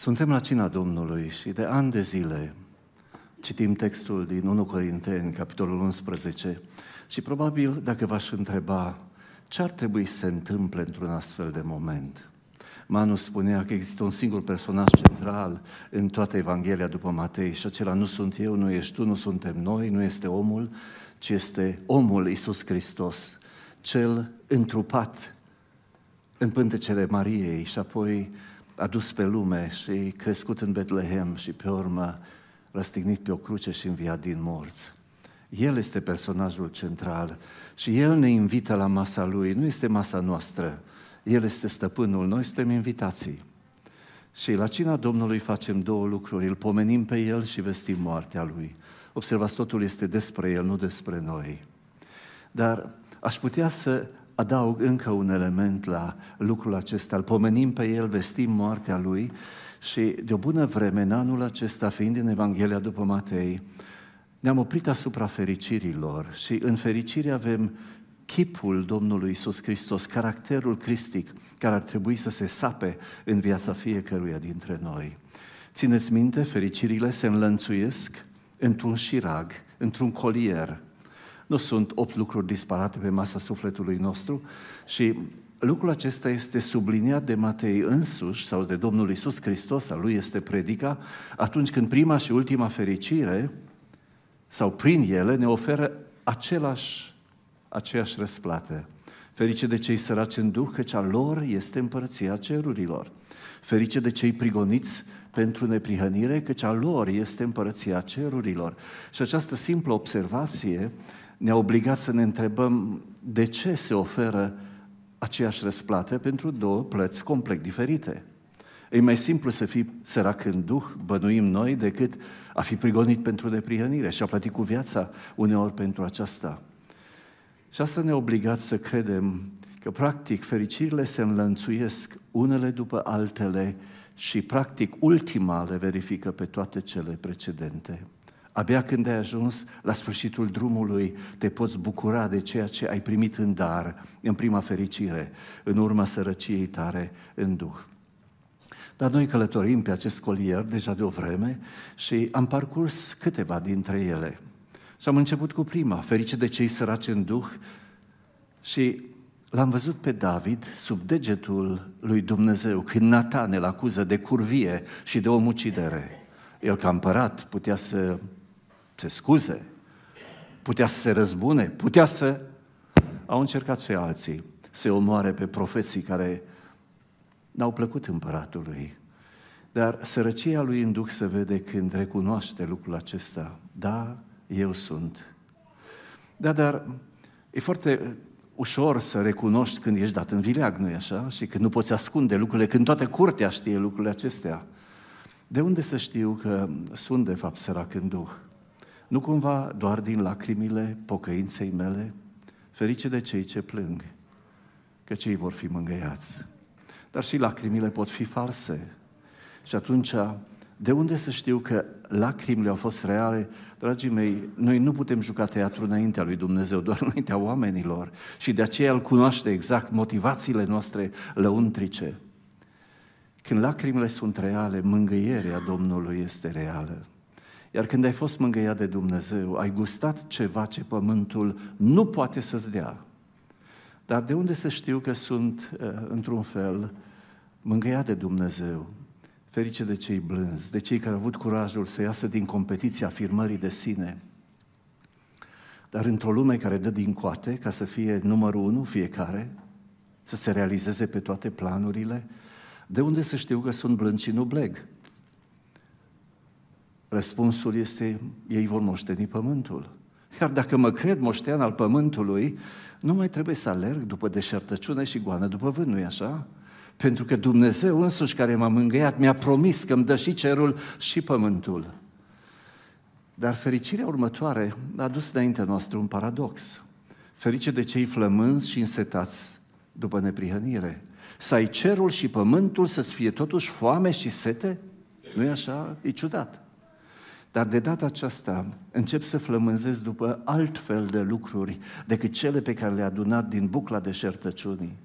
Suntem la cina Domnului și de ani de zile citim textul din 1 Corinteni, capitolul 11, și probabil dacă v-aș întreba ce ar trebui să se întâmple într-un astfel de moment. Manu spunea că există un singur personaj central în toată Evanghelia după Matei și acela nu sunt eu, nu ești tu, nu suntem noi, nu este omul, ci este omul Iisus Hristos, cel întrupat în pântecele Mariei și apoi adus pe lume și crescut în Betlehem și pe urmă răstignit pe o cruce și înviat din morți. El este personajul central și El ne invită la masa Lui. Nu este masa noastră. El este stăpânul. Noi suntem invitații. Și la cina Domnului facem două lucruri. Îl pomenim pe El și vestim moartea Lui. Observați, totul este despre El, nu despre noi. Dar aș putea să adaug încă un element la lucrul acesta. Îl pomenim pe El, vestim moartea Lui și de o bună vreme, în anul acesta, fiind în Evanghelia după Matei, ne-am oprit asupra fericirilor și în fericire avem chipul Domnului Isus Hristos, caracterul cristic care ar trebui să se sape în viața fiecăruia dintre noi. Țineți minte, fericirile se înlănțuiesc într-un șirag, într-un colier. Nu sunt opt lucruri disparate pe masa sufletului nostru și lucrul acesta este subliniat de Matei însuși sau de Domnul Isus Hristos, a lui este predica, atunci când prima și ultima fericire sau prin ele ne oferă același, aceeași răsplată. Ferice de cei săraci în duh, căci a lor este împărăția cerurilor. Ferice de cei prigoniți pentru neprihănire, căci a lor este împărăția cerurilor. Și această simplă observație ne-a obligat să ne întrebăm de ce se oferă aceeași răsplată pentru două plăți complet diferite. E mai simplu să fii sărac în duh, bănuim noi, decât a fi prigonit pentru neprihănire și a plătit cu viața uneori pentru aceasta. Și asta ne-a obligat să credem că, practic, fericirile se înlănțuiesc unele după altele și, practic, ultima le verifică pe toate cele precedente. Abia când ai ajuns la sfârșitul drumului, te poți bucura de ceea ce ai primit în dar, în prima fericire, în urma sărăciei tare în Duh. Dar noi călătorim pe acest colier deja de o vreme și am parcurs câteva dintre ele. Și am început cu prima, ferice de cei săraci în Duh, și l-am văzut pe David sub degetul lui Dumnezeu, când Natan îl acuză de curvie și de omucidere. El ca împărat putea să se scuze, putea să se răzbune, putea să... Au încercat și alții să omoare pe profeții care n-au plăcut împăratului. Dar sărăcia lui în Duh se vede când recunoaște lucrul acesta. Da, eu sunt. Da, dar e foarte ușor să recunoști când ești dat în vileag, nu-i așa? Și când nu poți ascunde lucrurile, când toată curtea știe lucrurile acestea. De unde să știu că sunt de fapt sărac în Duh? Nu cumva doar din lacrimile pocăinței mele? Ferice de cei ce plâng, că cei vor fi mângăiați. Dar și lacrimile pot fi false. Și atunci, de unde să știu că lacrimile au fost reale? Dragii mei, noi nu putem juca teatru înaintea lui Dumnezeu, doar înaintea oamenilor. Și de aceea îl cunoaște exact motivațiile noastre lăuntrice. Când lacrimile sunt reale, mângâierea Domnului este reală. Iar când ai fost mângâiat de Dumnezeu, ai gustat ceva ce pământul nu poate să-ți dea. Dar de unde să știu că sunt, uh, într-un fel, mângâiat de Dumnezeu? Ferice de cei blânzi, de cei care au avut curajul să iasă din competiția afirmării de sine. Dar într-o lume care dă din coate ca să fie numărul unu fiecare, să se realizeze pe toate planurile, de unde să știu că sunt blânzi și nu bleg? Răspunsul este, ei vor moșteni pământul. Iar dacă mă cred moștean al pământului, nu mai trebuie să alerg după deșertăciune și goană după vânt, nu-i așa? Pentru că Dumnezeu însuși care m-a mângâiat mi-a promis că îmi dă și cerul și pământul. Dar fericirea următoare a adus înaintea noastră un paradox. Ferice de cei flămânzi și însetați după neprihănire. Să ai cerul și pământul să-ți fie totuși foame și sete? nu e așa? E ciudat. Dar de data aceasta încep să flămânzesc după alt fel de lucruri decât cele pe care le-a adunat din bucla deșertăciunii.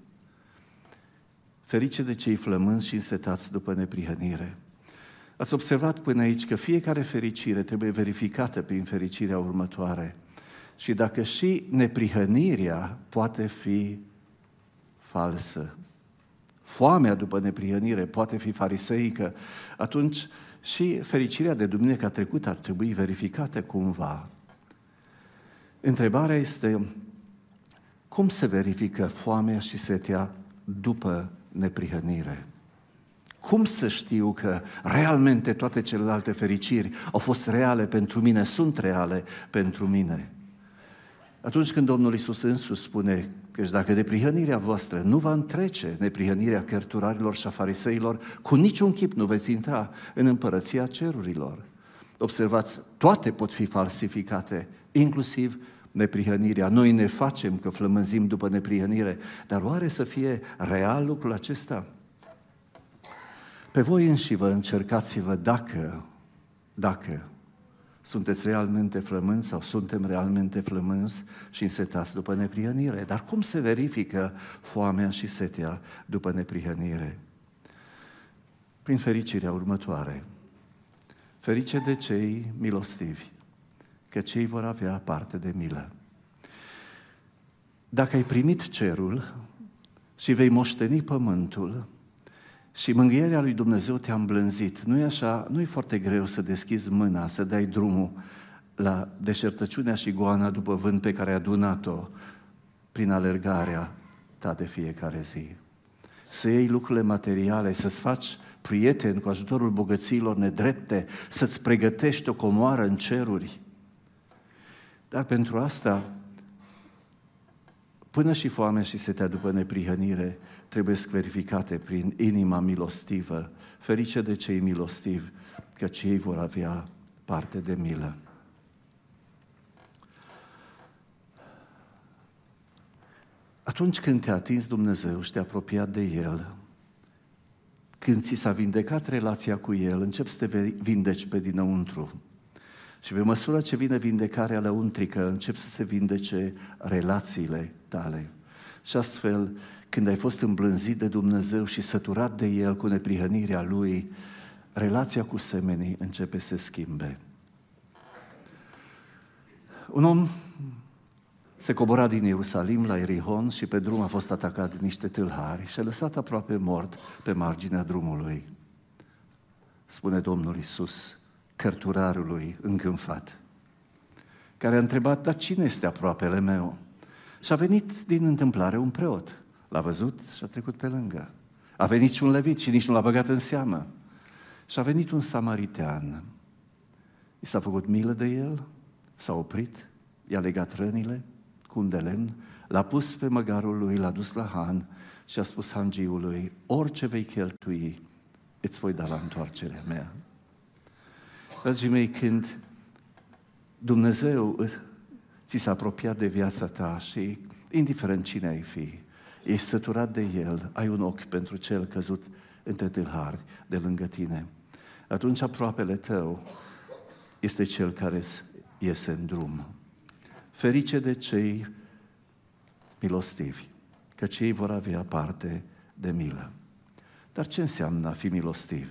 Ferice de cei flămânzi și însetați după neprihănire. Ați observat până aici că fiecare fericire trebuie verificată prin fericirea următoare. Și dacă și neprihănirea poate fi falsă, foamea după neprihănire poate fi fariseică, atunci și fericirea de duminica trecută ar trebui verificată cumva. Întrebarea este, cum se verifică foamea și setea după neprihănire? Cum să știu că realmente toate celelalte fericiri au fost reale pentru mine, sunt reale pentru mine? Atunci când Domnul Isus însuși spune că dacă neprihănirea voastră nu va întrece neprihănirea cărturarilor și a fariseilor, cu niciun chip nu veți intra în împărăția cerurilor. Observați, toate pot fi falsificate, inclusiv neprihănirea. Noi ne facem că flămânzim după neprihănire, dar oare să fie real lucrul acesta? Pe voi înși vă încercați-vă dacă, dacă sunteți realmente flămânzi sau suntem realmente flămânzi și însetați după neprihănire. Dar cum se verifică foamea și setea după neprihănire? Prin fericirea următoare. Ferice de cei milostivi, că cei vor avea parte de milă. Dacă ai primit cerul și vei moșteni pământul, și mângâierea lui Dumnezeu te-a îmblânzit. Nu e așa, nu e foarte greu să deschizi mâna, să dai drumul la deșertăciunea și goana după vânt pe care ai adunat-o prin alergarea ta de fiecare zi. Să iei lucrurile materiale, să-ți faci prieteni cu ajutorul bogăților nedrepte, să-ți pregătești o comoară în ceruri. Dar pentru asta, până și foame și setea după neprihănire, trebuie verificate prin inima milostivă. Ferice de cei milostivi, că cei vor avea parte de milă. Atunci când te-a atins Dumnezeu și te-a apropiat de El, când ți s-a vindecat relația cu El, începi să te vindeci pe dinăuntru. Și pe măsură ce vine vindecarea lăuntrică, încep să se vindece relațiile tale. Și astfel când ai fost îmblânzit de Dumnezeu și săturat de El cu neprihănirea Lui, relația cu semenii începe să se schimbe. Un om se cobora din Ierusalim la Erihon și pe drum a fost atacat de niște tâlhari și a lăsat aproape mort pe marginea drumului. Spune Domnul Isus, cărturarului îngânfat, care a întrebat, dar cine este aproapele meu? Și a venit din întâmplare un preot L-a văzut și a trecut pe lângă. A venit și un levit și nici nu l-a băgat în seamă. Și a venit un samaritean. I s-a făcut milă de el, s-a oprit, i-a legat rănile cu un de lemn, l-a pus pe măgarul lui, l-a dus la Han și a spus hangiului, orice vei cheltui, îți voi da la întoarcerea mea. Dragii mei, când Dumnezeu ți s-a apropiat de viața ta și indiferent cine ai fi, ești săturat de el, ai un ochi pentru cel căzut între tâlhari de lângă tine, atunci aproapele tău este cel care iese în drum. Ferice de cei milostivi, că cei vor avea parte de milă. Dar ce înseamnă a fi milostiv?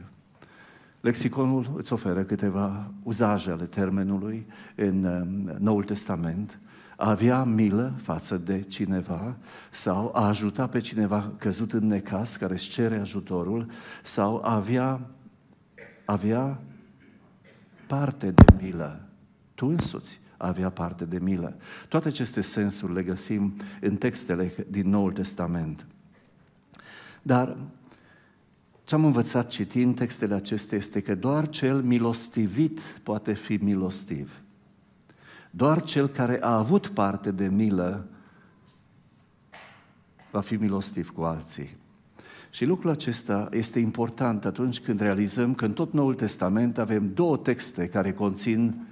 Lexiconul îți oferă câteva uzaje ale termenului în um, Noul Testament a avea milă față de cineva sau a ajuta pe cineva căzut în necas care își cere ajutorul sau a avea, avea parte de milă. Tu însuți avea parte de milă. Toate aceste sensuri le găsim în textele din Noul Testament. Dar ce am învățat citind textele acestea este că doar cel milostivit poate fi milostiv. Doar cel care a avut parte de milă va fi milostiv cu alții. Și lucrul acesta este important atunci când realizăm că în tot Noul Testament avem două texte care conțin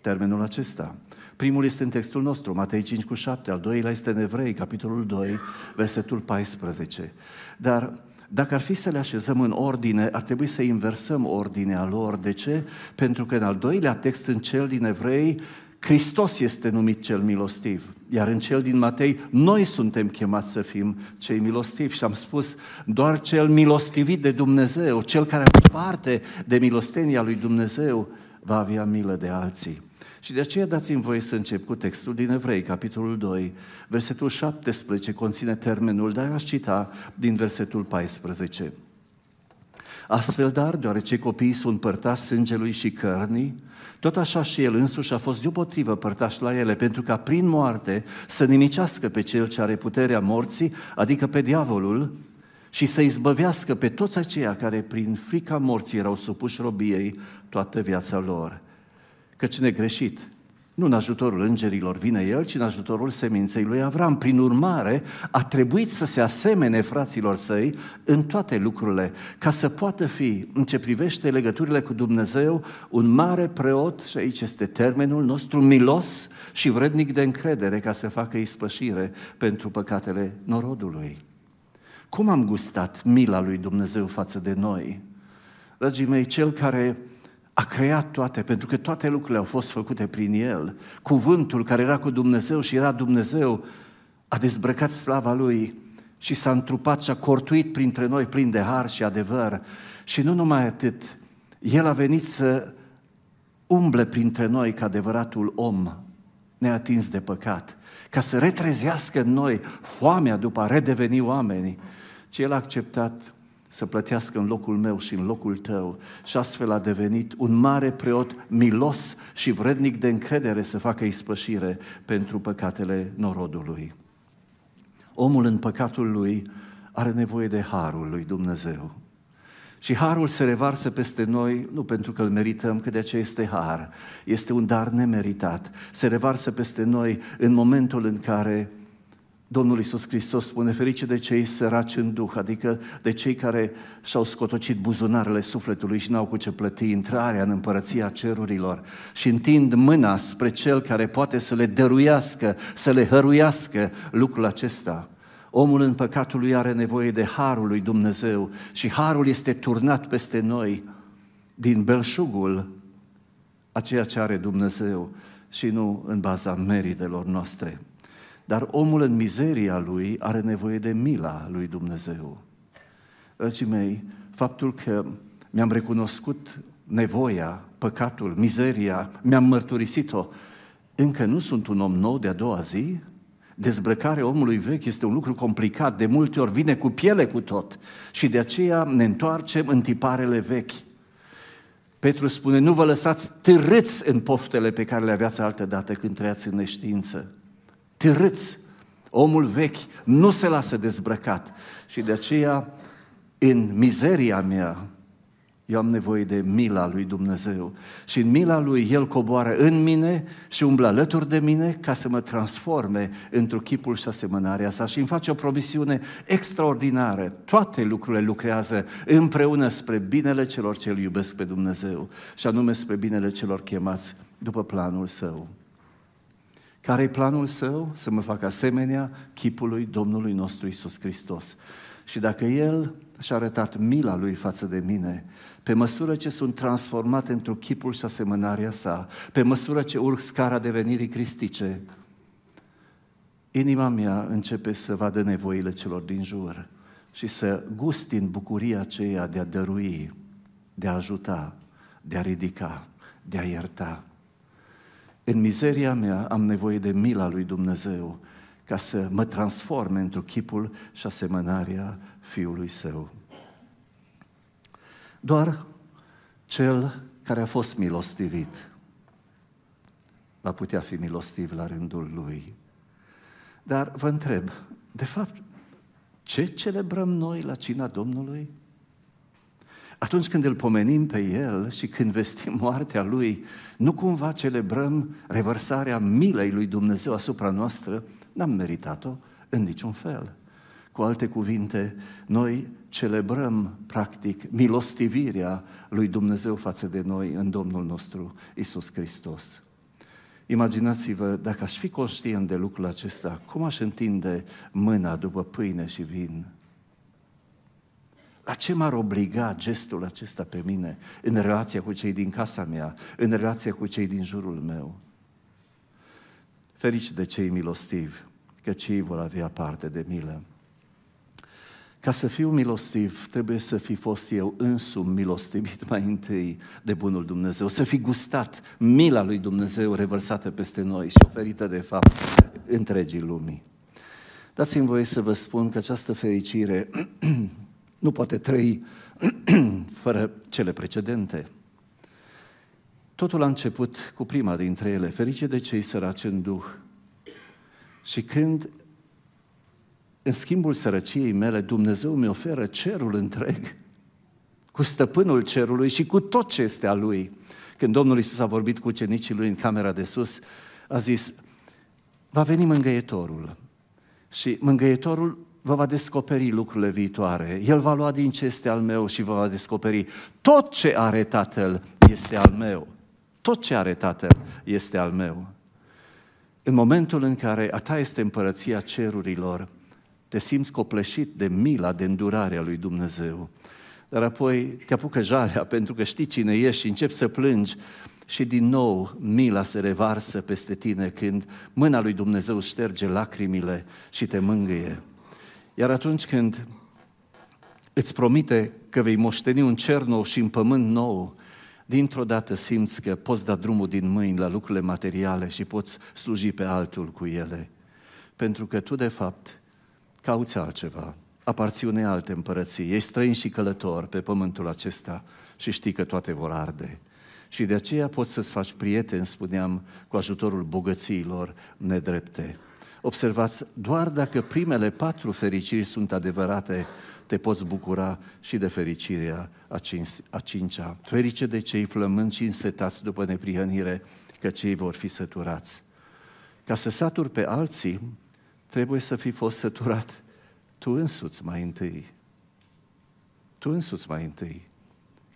termenul acesta. Primul este în textul nostru, Matei 5 cu 7, al doilea este în Evrei, capitolul 2, versetul 14. Dar dacă ar fi să le așezăm în ordine, ar trebui să inversăm ordinea lor. De ce? Pentru că în al doilea text, în cel din Evrei, Hristos este numit cel milostiv, iar în cel din Matei, noi suntem chemați să fim cei milostivi. Și am spus, doar cel milostivit de Dumnezeu, cel care a avut parte de milostenia lui Dumnezeu, va avea milă de alții. Și de aceea dați-mi voie să încep cu textul din Evrei, capitolul 2, versetul 17, conține termenul, dar aș cita din versetul 14. Astfel, dar, deoarece copiii sunt părtași sângelui și cărnii, tot așa și el însuși a fost deopotrivă părtaș la ele, pentru ca prin moarte să nimicească pe cel ce are puterea morții, adică pe diavolul, și să izbăvească pe toți aceia care prin frica morții erau supuși robiei toată viața lor. Căci negreșit, nu în ajutorul îngerilor vine el, ci în ajutorul seminței lui Avram. Prin urmare, a trebuit să se asemene fraților săi în toate lucrurile, ca să poată fi, în ce privește legăturile cu Dumnezeu, un mare preot, și aici este termenul nostru, milos și vrednic de încredere, ca să facă ispășire pentru păcatele norodului. Cum am gustat mila lui Dumnezeu față de noi? Dragii mei, cel care a creat toate, pentru că toate lucrurile au fost făcute prin El. Cuvântul care era cu Dumnezeu și era Dumnezeu a dezbrăcat slava Lui și s-a întrupat și a cortuit printre noi plin de har și adevăr. Și nu numai atât, El a venit să umble printre noi ca adevăratul om neatins de păcat, ca să retrezească în noi foamea după a redeveni oameni. Ce El a acceptat să plătească în locul meu și în locul tău și astfel a devenit un mare preot milos și vrednic de încredere să facă ispășire pentru păcatele norodului. Omul în păcatul lui are nevoie de harul lui Dumnezeu. Și harul se revarsă peste noi, nu pentru că îl merităm, că de aceea este har. Este un dar nemeritat. Se revarsă peste noi în momentul în care Domnul Iisus Hristos spune ferice de cei săraci în duh, adică de cei care și-au scotocit buzunarele sufletului și n-au cu ce plăti intrarea în împărăția cerurilor și întind mâna spre cel care poate să le dăruiască, să le hăruiască lucrul acesta. Omul în păcatul lui are nevoie de harul lui Dumnezeu și harul este turnat peste noi din belșugul a ceea ce are Dumnezeu și nu în baza meritelor noastre. Dar omul în mizeria lui are nevoie de mila lui Dumnezeu. Dragii mei, faptul că mi-am recunoscut nevoia, păcatul, mizeria, mi-am mărturisit-o, încă nu sunt un om nou de a doua zi, Dezbrăcarea omului vechi este un lucru complicat, de multe ori vine cu piele cu tot și de aceea ne întoarcem în tiparele vechi. Petru spune, nu vă lăsați târâți în poftele pe care le aveați altă dată când trăiați în neștiință târâți. Omul vechi nu se lasă dezbrăcat și de aceea în mizeria mea eu am nevoie de mila lui Dumnezeu și în mila lui El coboară în mine și umblă alături de mine ca să mă transforme într-o chipul și asemănarea sa și îmi face o promisiune extraordinară. Toate lucrurile lucrează împreună spre binele celor ce îl iubesc pe Dumnezeu și anume spre binele celor chemați după planul Său. Care e planul său? Să mă fac asemenea chipului Domnului nostru Isus Hristos. Și dacă El și-a arătat mila Lui față de mine, pe măsură ce sunt transformat într-o chipul și asemănarea sa, pe măsură ce urc scara devenirii cristice, inima mea începe să vadă nevoile celor din jur și să gust din bucuria aceea de a dărui, de a ajuta, de a ridica, de a ierta. În mizeria mea am nevoie de mila lui Dumnezeu ca să mă transforme într-o chipul și asemănarea Fiului Său. Doar cel care a fost milostivit va putea fi milostiv la rândul lui. Dar vă întreb, de fapt, ce celebrăm noi la cina Domnului? Atunci când îl pomenim pe El și când vestim moartea Lui, nu cumva celebrăm revărsarea milei Lui Dumnezeu asupra noastră? N-am meritat-o în niciun fel. Cu alte cuvinte, noi celebrăm, practic, milostivirea lui Dumnezeu față de noi în Domnul nostru Isus Hristos. Imaginați-vă, dacă aș fi conștient de lucrul acesta, cum aș întinde mâna după pâine și vin? La ce m-ar obliga gestul acesta pe mine în relația cu cei din casa mea, în relația cu cei din jurul meu? Ferici de cei milostivi, că cei vor avea parte de milă. Ca să fiu milostiv, trebuie să fi fost eu însumi milostivit mai întâi de Bunul Dumnezeu, să fi gustat mila lui Dumnezeu revărsată peste noi și oferită de fapt întregii lumii. Dați-mi voie să vă spun că această fericire nu poate trăi fără cele precedente. Totul a început cu prima dintre ele, ferice de cei săraci în Duh. Și când, în schimbul sărăciei mele, Dumnezeu mi oferă cerul întreg, cu stăpânul cerului și cu tot ce este a Lui. Când Domnul Isus a vorbit cu ucenicii Lui în camera de sus, a zis, va veni mângăietorul. Și mângăietorul vă va descoperi lucrurile viitoare. El va lua din ce este al meu și vă va descoperi tot ce are Tatăl este al meu. Tot ce are Tatăl este al meu. În momentul în care a ta este împărăția cerurilor, te simți copleșit de mila, de îndurarea lui Dumnezeu. Dar apoi te apucă jalea pentru că știi cine ești și începi să plângi și din nou mila se revarsă peste tine când mâna lui Dumnezeu șterge lacrimile și te mângâie. Iar atunci când îți promite că vei moșteni un cer nou și un pământ nou, dintr-o dată simți că poți da drumul din mâini la lucrurile materiale și poți sluji pe altul cu ele. Pentru că tu, de fapt, cauți altceva, aparții unei alte împărății, ești străin și călător pe pământul acesta și știi că toate vor arde. Și de aceea poți să-ți faci prieteni, spuneam, cu ajutorul bogățiilor nedrepte. Observați, doar dacă primele patru fericiri sunt adevărate, te poți bucura și de fericirea a, cinci, a cincea. Ferice de cei flămâni și însetați după neprihănire, că cei vor fi săturați. Ca să saturi pe alții, trebuie să fi fost săturat tu însuți mai întâi. Tu însuți mai întâi.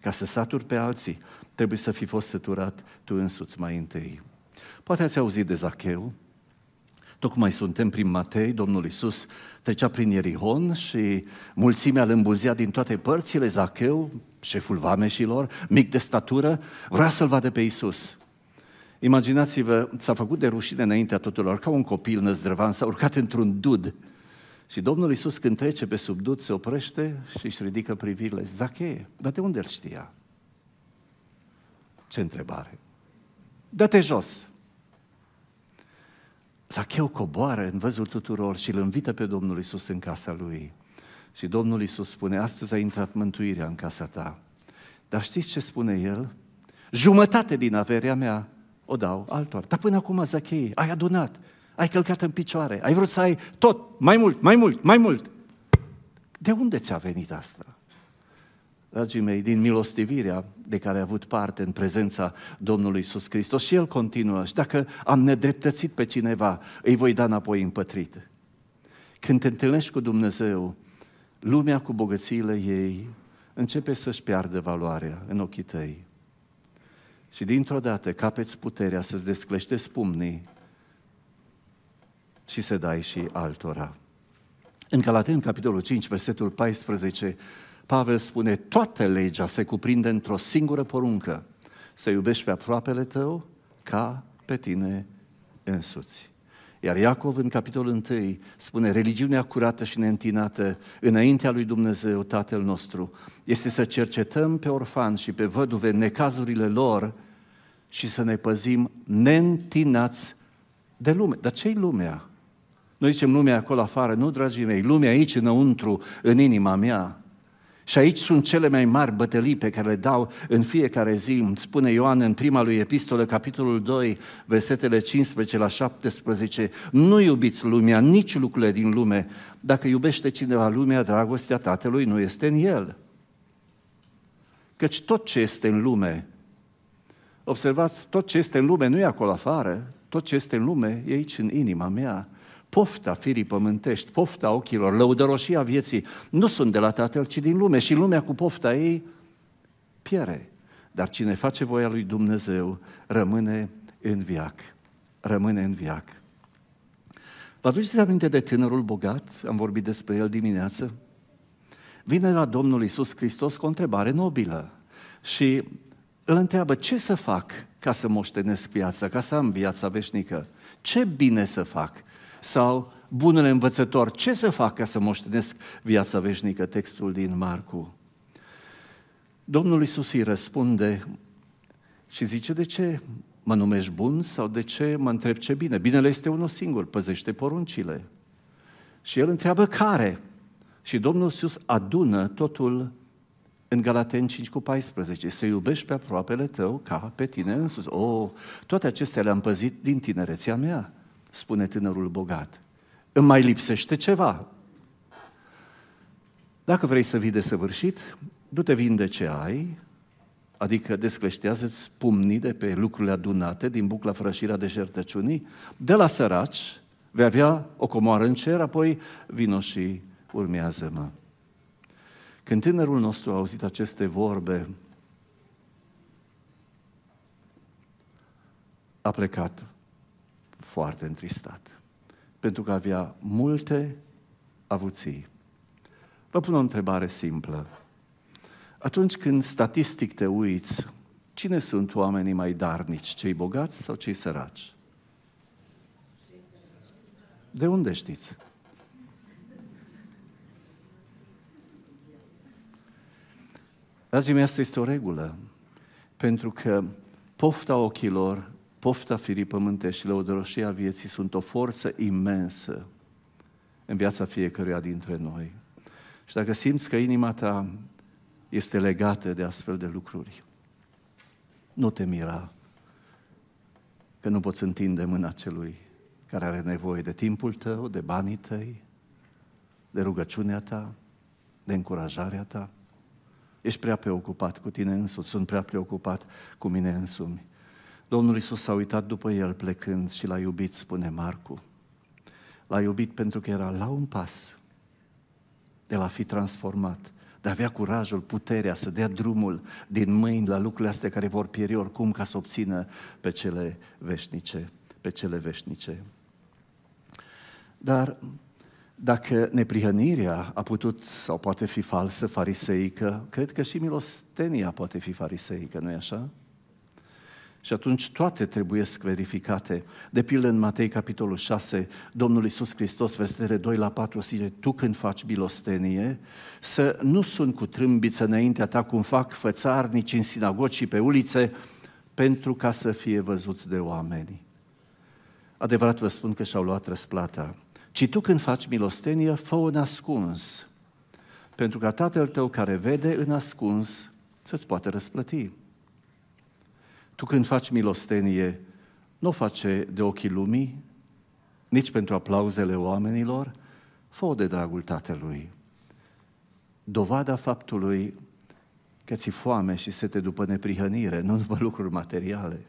Ca să saturi pe alții, trebuie să fi fost săturat tu însuți mai întâi. Poate ați auzit de Zacheu, Tocmai suntem prin Matei, Domnul Iisus trecea prin Ierihon și mulțimea îl îmbuzea din toate părțile, Zacheu, șeful vameșilor, mic de statură, vrea să-l vadă pe Iisus. Imaginați-vă, s-a făcut de rușine înaintea tuturor, ca un copil năzdrăvan, s-a urcat într-un dud. Și Domnul Iisus când trece pe sub dud, se oprește și își ridică privirile. Zacheie, dar de unde îl știa? Ce întrebare! Dă-te jos! Zacheu coboară în văzul tuturor și îl invită pe Domnul Isus în casa lui. Și Domnul Isus spune, astăzi a intrat mântuirea în casa ta. Dar știți ce spune el? Jumătate din averea mea o dau altor. Dar până acum, Zachei, ai adunat, ai călcat în picioare, ai vrut să ai tot, mai mult, mai mult, mai mult. De unde ți-a venit asta? Dragii mei, din milostivirea de care a avut parte în prezența Domnului Isus Hristos. Și El continuă. Și dacă am nedreptățit pe cineva, îi voi da înapoi împătrit. Când te întâlnești cu Dumnezeu, lumea cu bogățiile ei începe să-și piardă valoarea în ochii tăi. Și dintr-o dată capeți puterea să-ți descleștești pumnii și să dai și altora. În Galaten, capitolul 5, versetul 14, Pavel spune, toată legea se cuprinde într-o singură poruncă, să iubești pe aproapele tău ca pe tine însuți. Iar Iacov în capitolul 1 spune, religiunea curată și neîntinată înaintea lui Dumnezeu, Tatăl nostru, este să cercetăm pe orfan și pe văduve necazurile lor și să ne păzim neîntinați de lume. Dar ce-i lumea? Noi zicem lumea acolo afară, nu, dragii mei, lumea aici înăuntru, în inima mea. Și aici sunt cele mai mari bătălii pe care le dau în fiecare zi. Spune Ioan în prima lui epistolă, capitolul 2, versetele 15 la 17, nu iubiți lumea, nici lucrurile din lume. Dacă iubește cineva lumea, dragostea Tatălui nu este în el. Căci tot ce este în lume, observați, tot ce este în lume nu e acolo afară, tot ce este în lume e aici în inima mea pofta firii pământești, pofta ochilor, lăudăroșia vieții, nu sunt de la Tatăl, ci din lume și lumea cu pofta ei piere. Dar cine face voia lui Dumnezeu rămâne în viac. Rămâne în viac. Vă aduceți aminte de tânărul bogat? Am vorbit despre el dimineață. Vine la Domnul Isus Hristos cu o întrebare nobilă și îl întreabă ce să fac ca să moștenesc viața, ca să am viața veșnică. Ce bine să fac? Sau bunul învățător, ce să fac ca să moștenesc viața veșnică? Textul din Marcu. Domnul Isus îi răspunde și zice, de ce mă numești bun sau de ce mă întreb ce bine? Binele este unul singur, păzește poruncile. Și el întreabă care? Și Domnul Iisus adună totul în Galaten 5 cu 14, să iubești pe aproapele tău ca pe tine însuți. O, oh, toate acestea le-am păzit din tinerețea mea, spune tânărul bogat. Îmi mai lipsește ceva. Dacă vrei să vii de săvârșit, du-te vinde ce ai, adică descleștează-ți pumnii de pe lucrurile adunate din bucla frășirea de jertăciunii, de la săraci, vei avea o comoară în cer, apoi vino și urmează-mă. Când tânărul nostru a auzit aceste vorbe, a plecat foarte întristat, pentru că avea multe avuții. Vă pun o întrebare simplă. Atunci când statistic te uiți, cine sunt oamenii mai darnici, cei bogați sau cei săraci? De unde știți? Dragii mei, asta este o regulă. Pentru că pofta ochilor, pofta firii pământești și lăudăroșia vieții sunt o forță imensă în viața fiecăruia dintre noi. Și dacă simți că inima ta este legată de astfel de lucruri, nu te mira că nu poți întinde mâna celui care are nevoie de timpul tău, de banii tăi, de rugăciunea ta, de încurajarea ta. Ești prea preocupat cu tine însuți, sunt prea preocupat cu mine însumi. Domnul Iisus s-a uitat după el plecând și l-a iubit, spune Marcu. L-a iubit pentru că era la un pas de la fi transformat, de a avea curajul, puterea să dea drumul din mâini la lucrurile astea care vor pieri oricum ca să obțină pe cele veșnice, pe cele veșnice. Dar dacă neprihănirea a putut sau poate fi falsă, fariseică, cred că și milostenia poate fi fariseică, nu-i așa? Și atunci toate trebuie verificate. De pildă în Matei, capitolul 6, Domnul Iisus Hristos, versetele 2 la 4, zice, tu când faci milostenie, să nu sunt cu trâmbiță înaintea ta cum fac fățarnici în sinagogi și pe ulițe, pentru ca să fie văzuți de oameni. Adevărat vă spun că și-au luat răsplata. Ci tu când faci milostenie, fă în ascuns, pentru ca Tatăl tău care vede în ascuns să-ți poată răsplăti. Tu când faci milostenie, nu o face de ochii lumii, nici pentru aplauzele oamenilor, fă de dragul Tatălui. Dovada faptului că ți foame și sete după neprihănire, nu după lucruri materiale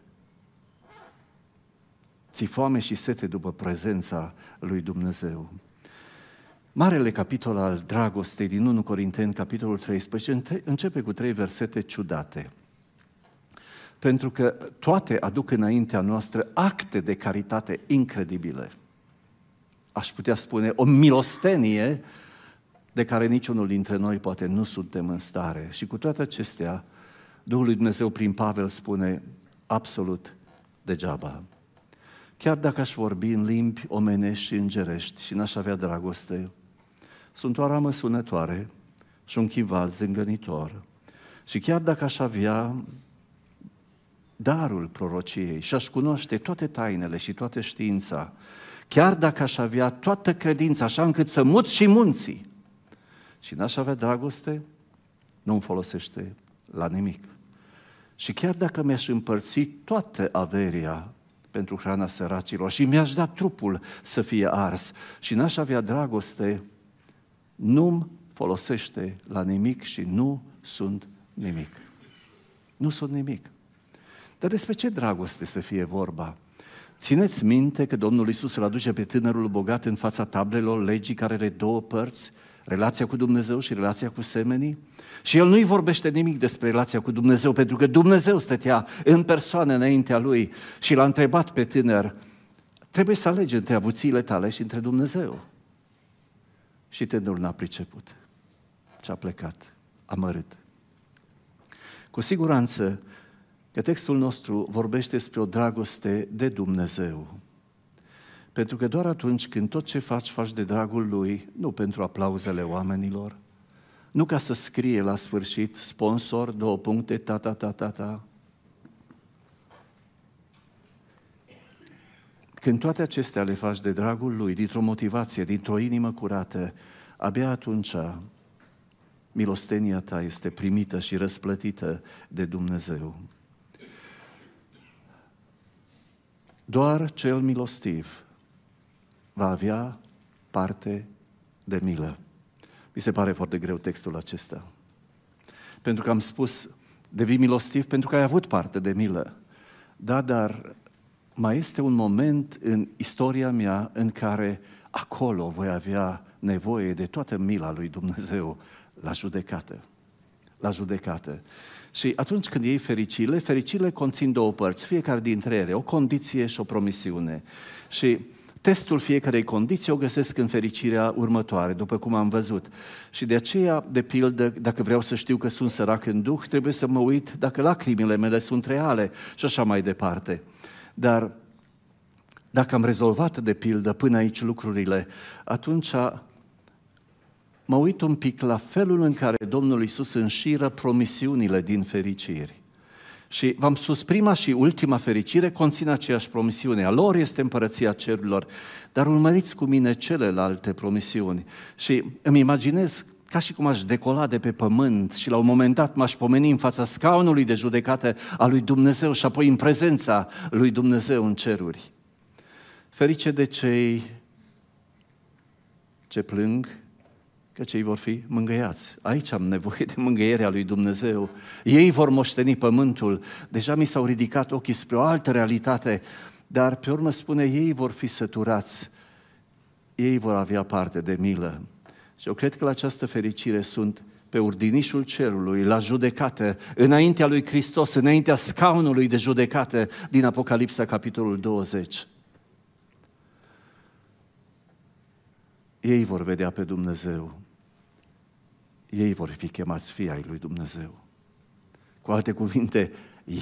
ți foame și sete după prezența lui Dumnezeu. Marele capitol al dragostei din 1 Corinteni, capitolul 13, începe cu trei versete ciudate. Pentru că toate aduc înaintea noastră acte de caritate incredibile. Aș putea spune o milostenie de care niciunul dintre noi poate nu suntem în stare. Și cu toate acestea, Duhul lui Dumnezeu prin Pavel spune absolut degeaba. Chiar dacă aș vorbi în limbi omenești și îngerești și n-aș avea dragoste, sunt o aramă sunătoare și un chival zângănitor. Și chiar dacă aș avea darul prorociei și aș cunoaște toate tainele și toate știința, chiar dacă aș avea toată credința, așa încât să mut și munții, și n-aș avea dragoste, nu-mi folosește la nimic. Și chiar dacă mi-aș împărți toată averia pentru hrana săracilor și mi-aș da trupul să fie ars și n-aș avea dragoste, nu-mi folosește la nimic și nu sunt nimic. Nu sunt nimic. Dar despre ce dragoste să fie vorba? Țineți minte că Domnul Isus îl aduce pe tânărul bogat în fața tablelor legii care are două părți, relația cu Dumnezeu și relația cu semenii. Și el nu-i vorbește nimic despre relația cu Dumnezeu, pentru că Dumnezeu stătea în persoană înaintea lui și l-a întrebat pe tânăr, trebuie să alegi între avuțiile tale și între Dumnezeu. Și tânărul n-a priceput și a plecat, amărât. Cu siguranță, că textul nostru vorbește despre o dragoste de Dumnezeu. Pentru că doar atunci când tot ce faci, faci de dragul Lui, nu pentru aplauzele oamenilor, nu ca să scrie la sfârșit sponsor, două puncte, ta, ta, ta, ta, ta. Când toate acestea le faci de dragul Lui, dintr-o motivație, dintr-o inimă curată, abia atunci milostenia ta este primită și răsplătită de Dumnezeu. Doar cel milostiv va avea parte de milă. Mi se pare foarte greu textul acesta. Pentru că am spus, devii milostiv pentru că ai avut parte de milă. Da, dar mai este un moment în istoria mea în care acolo voi avea nevoie de toată mila lui Dumnezeu la judecată. La judecată. Și atunci când iei fericile, fericile conțin două părți, fiecare dintre ele, o condiție și o promisiune. Și testul fiecarei condiții o găsesc în fericirea următoare, după cum am văzut. Și de aceea, de pildă, dacă vreau să știu că sunt sărac în duh, trebuie să mă uit dacă lacrimile mele sunt reale și așa mai departe. Dar dacă am rezolvat, de pildă, până aici lucrurile, atunci mă uit un pic la felul în care Domnul Isus înșiră promisiunile din fericiri. Și v-am spus, prima și ultima fericire conțin aceeași promisiune. A lor este împărăția cerurilor. Dar urmăriți cu mine celelalte promisiuni. Și îmi imaginez ca și cum aș decola de pe pământ și la un moment dat m-aș pomeni în fața scaunului de judecată a lui Dumnezeu și apoi în prezența lui Dumnezeu în ceruri. Ferice de cei ce plâng, că cei vor fi mângâiați. Aici am nevoie de mângâierea lui Dumnezeu. Ei vor moșteni pământul. Deja mi s-au ridicat ochii spre o altă realitate, dar pe urmă spune, ei vor fi săturați. Ei vor avea parte de milă. Și eu cred că la această fericire sunt pe urdinișul cerului, la judecată, înaintea lui Hristos, înaintea scaunului de judecată din Apocalipsa, capitolul 20. Ei vor vedea pe Dumnezeu. Ei vor fi chemați fii ai lui Dumnezeu. Cu alte cuvinte,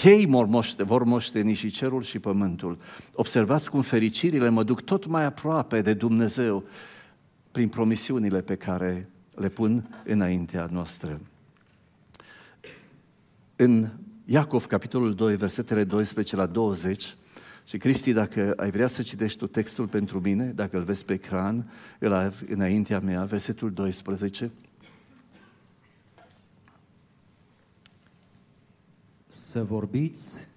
ei moște, vor moșteni și cerul și pământul. Observați cum fericirile mă duc tot mai aproape de Dumnezeu prin promisiunile pe care le pun înaintea noastră. În Iacov, capitolul 2, versetele 12 la 20, și Cristi, dacă ai vrea să citești tu textul pentru mine, dacă îl vezi pe ecran, îl ai înaintea mea, versetul 12. Să vorbiți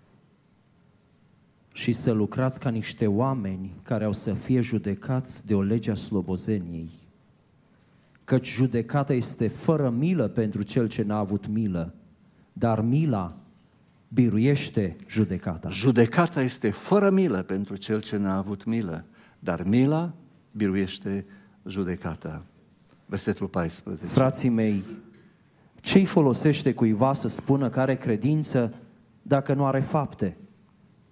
și să lucrați ca niște oameni care au să fie judecați de o lege a slobozeniei. Căci judecata este fără milă pentru cel ce n-a avut milă, dar mila biruiește judecata. Judecata este fără milă pentru cel ce n-a avut milă, dar mila biruiește judecata. Versetul 14. Frații mei, ce-i folosește cuiva să spună că are credință dacă nu are fapte?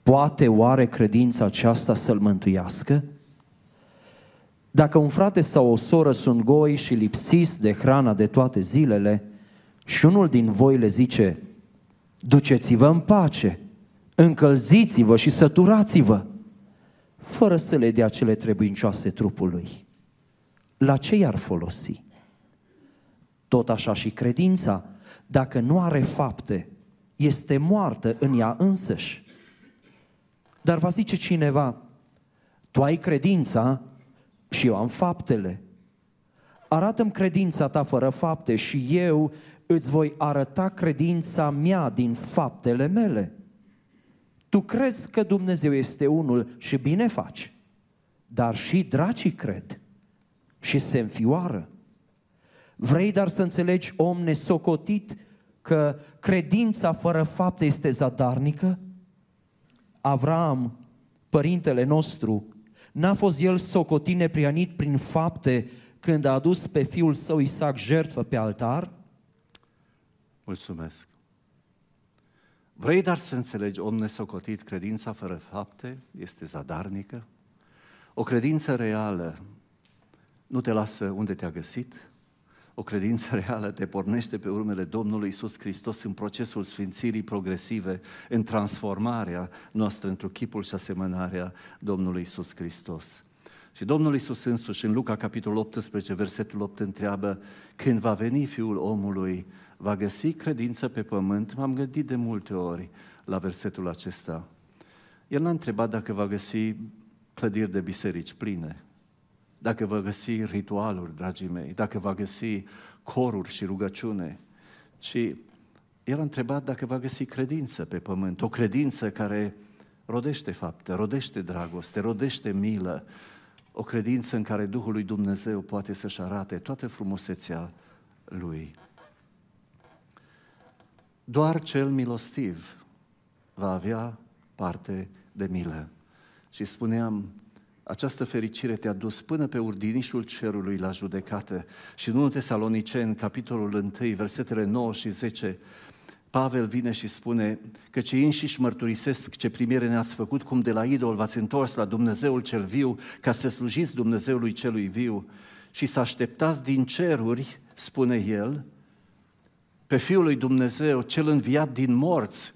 Poate oare credința aceasta să-l mântuiască? Dacă un frate sau o soră sunt goi și lipsiți de hrana de toate zilele și unul din voi le zice, duceți-vă în pace, încălziți-vă și săturați-vă, fără să le dea cele trebuincioase trupului. La ce i-ar folosi? Tot așa și credința, dacă nu are fapte, este moartă în ea însăși. Dar va zice cineva, tu ai credința și eu am faptele. Arată-mi credința ta fără fapte și eu îți voi arăta credința mea din faptele mele. Tu crezi că Dumnezeu este unul și bine faci, dar și dracii cred și se înfioară. Vrei dar să înțelegi, om nesocotit, că credința fără fapte este zadarnică? Avram, părintele nostru, n-a fost el socotit neprianit prin fapte când a adus pe fiul său Isaac jertfă pe altar? Mulțumesc. Vrei dar să înțelegi, om nesocotit, credința fără fapte este zadarnică? O credință reală nu te lasă unde te-a găsit, O credință reală te pornește pe urmele Domnului Isus Hristos în procesul sfințirii progresive, în transformarea noastră într chipul și asemănarea Domnului Isus Hristos. Și Domnul Isus însuși, în Luca, capitolul 18, versetul 8, întreabă, când va veni Fiul omului, va găsi credință pe pământ? M-am gândit de multe ori la versetul acesta. El n-a întrebat dacă va găsi clădiri de biserici pline, dacă va găsi ritualuri, dragii mei, dacă va găsi coruri și rugăciune, ci el a întrebat dacă va găsi credință pe pământ, o credință care rodește fapte, rodește dragoste, rodește milă, o credință în care Duhul lui Dumnezeu poate să-și arate toată frumusețea Lui. Doar cel milostiv va avea parte de milă. Și spuneam, această fericire te-a dus până pe urdinișul cerului la judecată. Și nu în Tesaloniceni, capitolul 1, versetele 9 și 10, Pavel vine și spune că cei înșiși mărturisesc ce primire ne-ați făcut, cum de la idol v-ați întors la Dumnezeul cel viu, ca să slujiți Dumnezeului celui viu și să așteptați din ceruri, spune el, pe Fiul lui Dumnezeu, cel înviat din morți.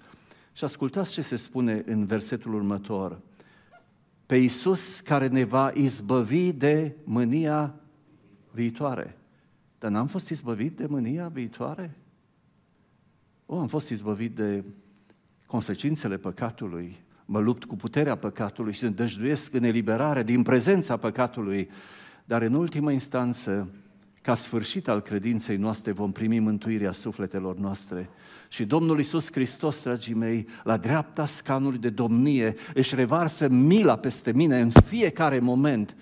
Și ascultați ce se spune în versetul următor. Pe Iisus care ne va izbăvi de mânia viitoare. Dar n-am fost izbăvit de mânia viitoare? O, am fost izbăvit de consecințele păcatului, mă lupt cu puterea păcatului și îndăjduiesc în eliberare din prezența păcatului, dar în ultimă instanță, ca sfârșit al credinței noastre, vom primi mântuirea sufletelor noastre. Și Domnul Isus Hristos, dragii mei, la dreapta scanului de domnie, își revarsă mila peste mine în fiecare moment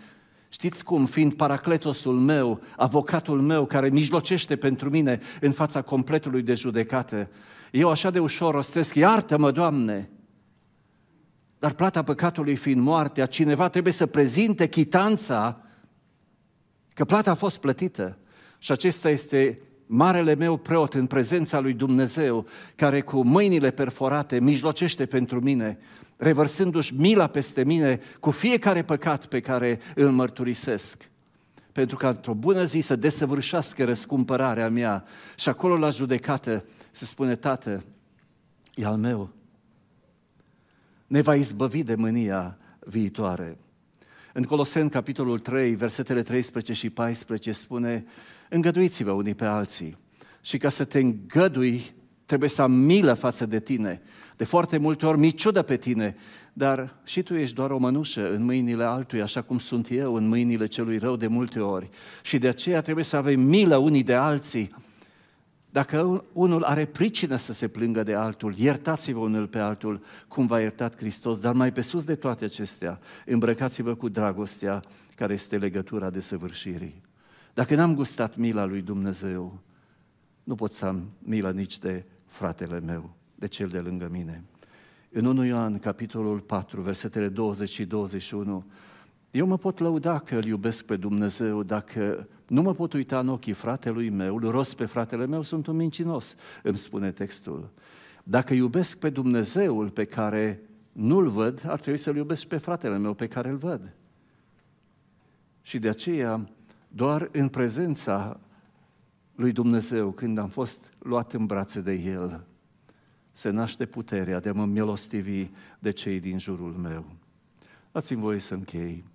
Știți cum, fiind paracletosul meu, avocatul meu care mijlocește pentru mine în fața completului de judecată, eu așa de ușor rostesc, iartă-mă, Doamne! Dar plata păcatului fiind moartea, cineva trebuie să prezinte chitanța că plata a fost plătită. Și acesta este marele meu preot în prezența lui Dumnezeu, care cu mâinile perforate mijlocește pentru mine revărsându-și mila peste mine cu fiecare păcat pe care îl mărturisesc. Pentru că într-o bună zi să desăvârșească răscumpărarea mea și acolo la judecată se spune, Tată, e al meu. Ne va izbăvi de mânia viitoare. În Coloseni, capitolul 3, versetele 13 și 14 spune, îngăduiți-vă unii pe alții și ca să te îngădui trebuie să am milă față de tine. De foarte multe ori mi ciudă pe tine, dar și tu ești doar o mănușă în mâinile altui, așa cum sunt eu în mâinile celui rău de multe ori. Și de aceea trebuie să avem milă unii de alții. Dacă unul are pricină să se plângă de altul, iertați-vă unul pe altul, cum v-a iertat Hristos, dar mai pe sus de toate acestea, îmbrăcați-vă cu dragostea care este legătura de săvârșirii. Dacă n-am gustat mila lui Dumnezeu, nu pot să am milă nici de fratele meu, de cel de lângă mine. În 1 Ioan, capitolul 4, versetele 20 și 21, eu mă pot lăuda că îl iubesc pe Dumnezeu dacă nu mă pot uita în ochii fratelui meu, îl rost pe fratele meu, sunt un mincinos, îmi spune textul. Dacă iubesc pe Dumnezeul pe care nu-l văd, ar trebui să-l iubesc pe fratele meu pe care îl văd. Și de aceea, doar în prezența lui Dumnezeu, când am fost luat în brațe de El, se naște puterea de a mă milostivi de cei din jurul meu. Dați-mi voie să închei.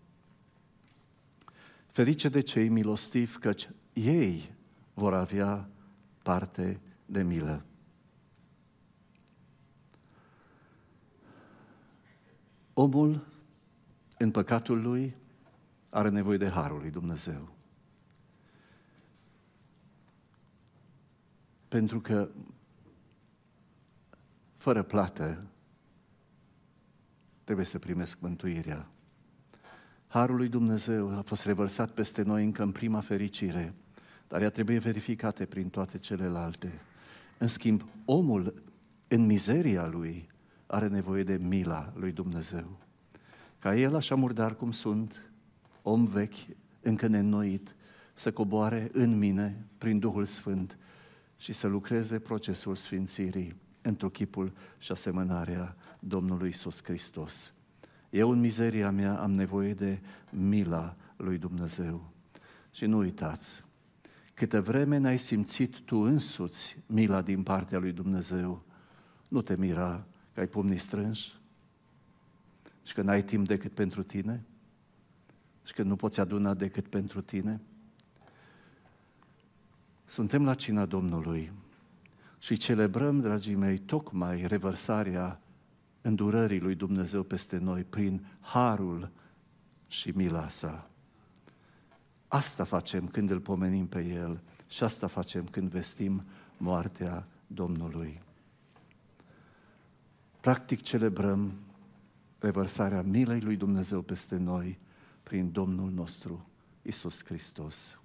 Ferice de cei milostivi, căci ei vor avea parte de milă. Omul, în păcatul lui, are nevoie de harul lui Dumnezeu. Pentru că fără plată trebuie să primesc mântuirea. Harul lui Dumnezeu a fost revărsat peste noi încă în prima fericire, dar ea trebuie verificate prin toate celelalte. În schimb, omul în mizeria lui are nevoie de mila lui Dumnezeu. Ca el, așa murdar cum sunt, om vechi, încă neînnoit, să coboare în mine, prin Duhul Sfânt, și să lucreze procesul sfințirii într chipul și asemănarea Domnului Isus Hristos. Eu în mizeria mea am nevoie de mila lui Dumnezeu. Și nu uitați Câte vreme n-ai simțit tu însuți mila din partea lui Dumnezeu, nu te mira că ai pumnii strânși și că n-ai timp decât pentru tine și că nu poți aduna decât pentru tine. Suntem la cina Domnului și celebrăm, dragii mei, tocmai revărsarea îndurării lui Dumnezeu peste noi prin harul și mila sa. Asta facem când îl pomenim pe El și asta facem când vestim moartea Domnului. Practic celebrăm revărsarea milei lui Dumnezeu peste noi prin Domnul nostru Isus Hristos.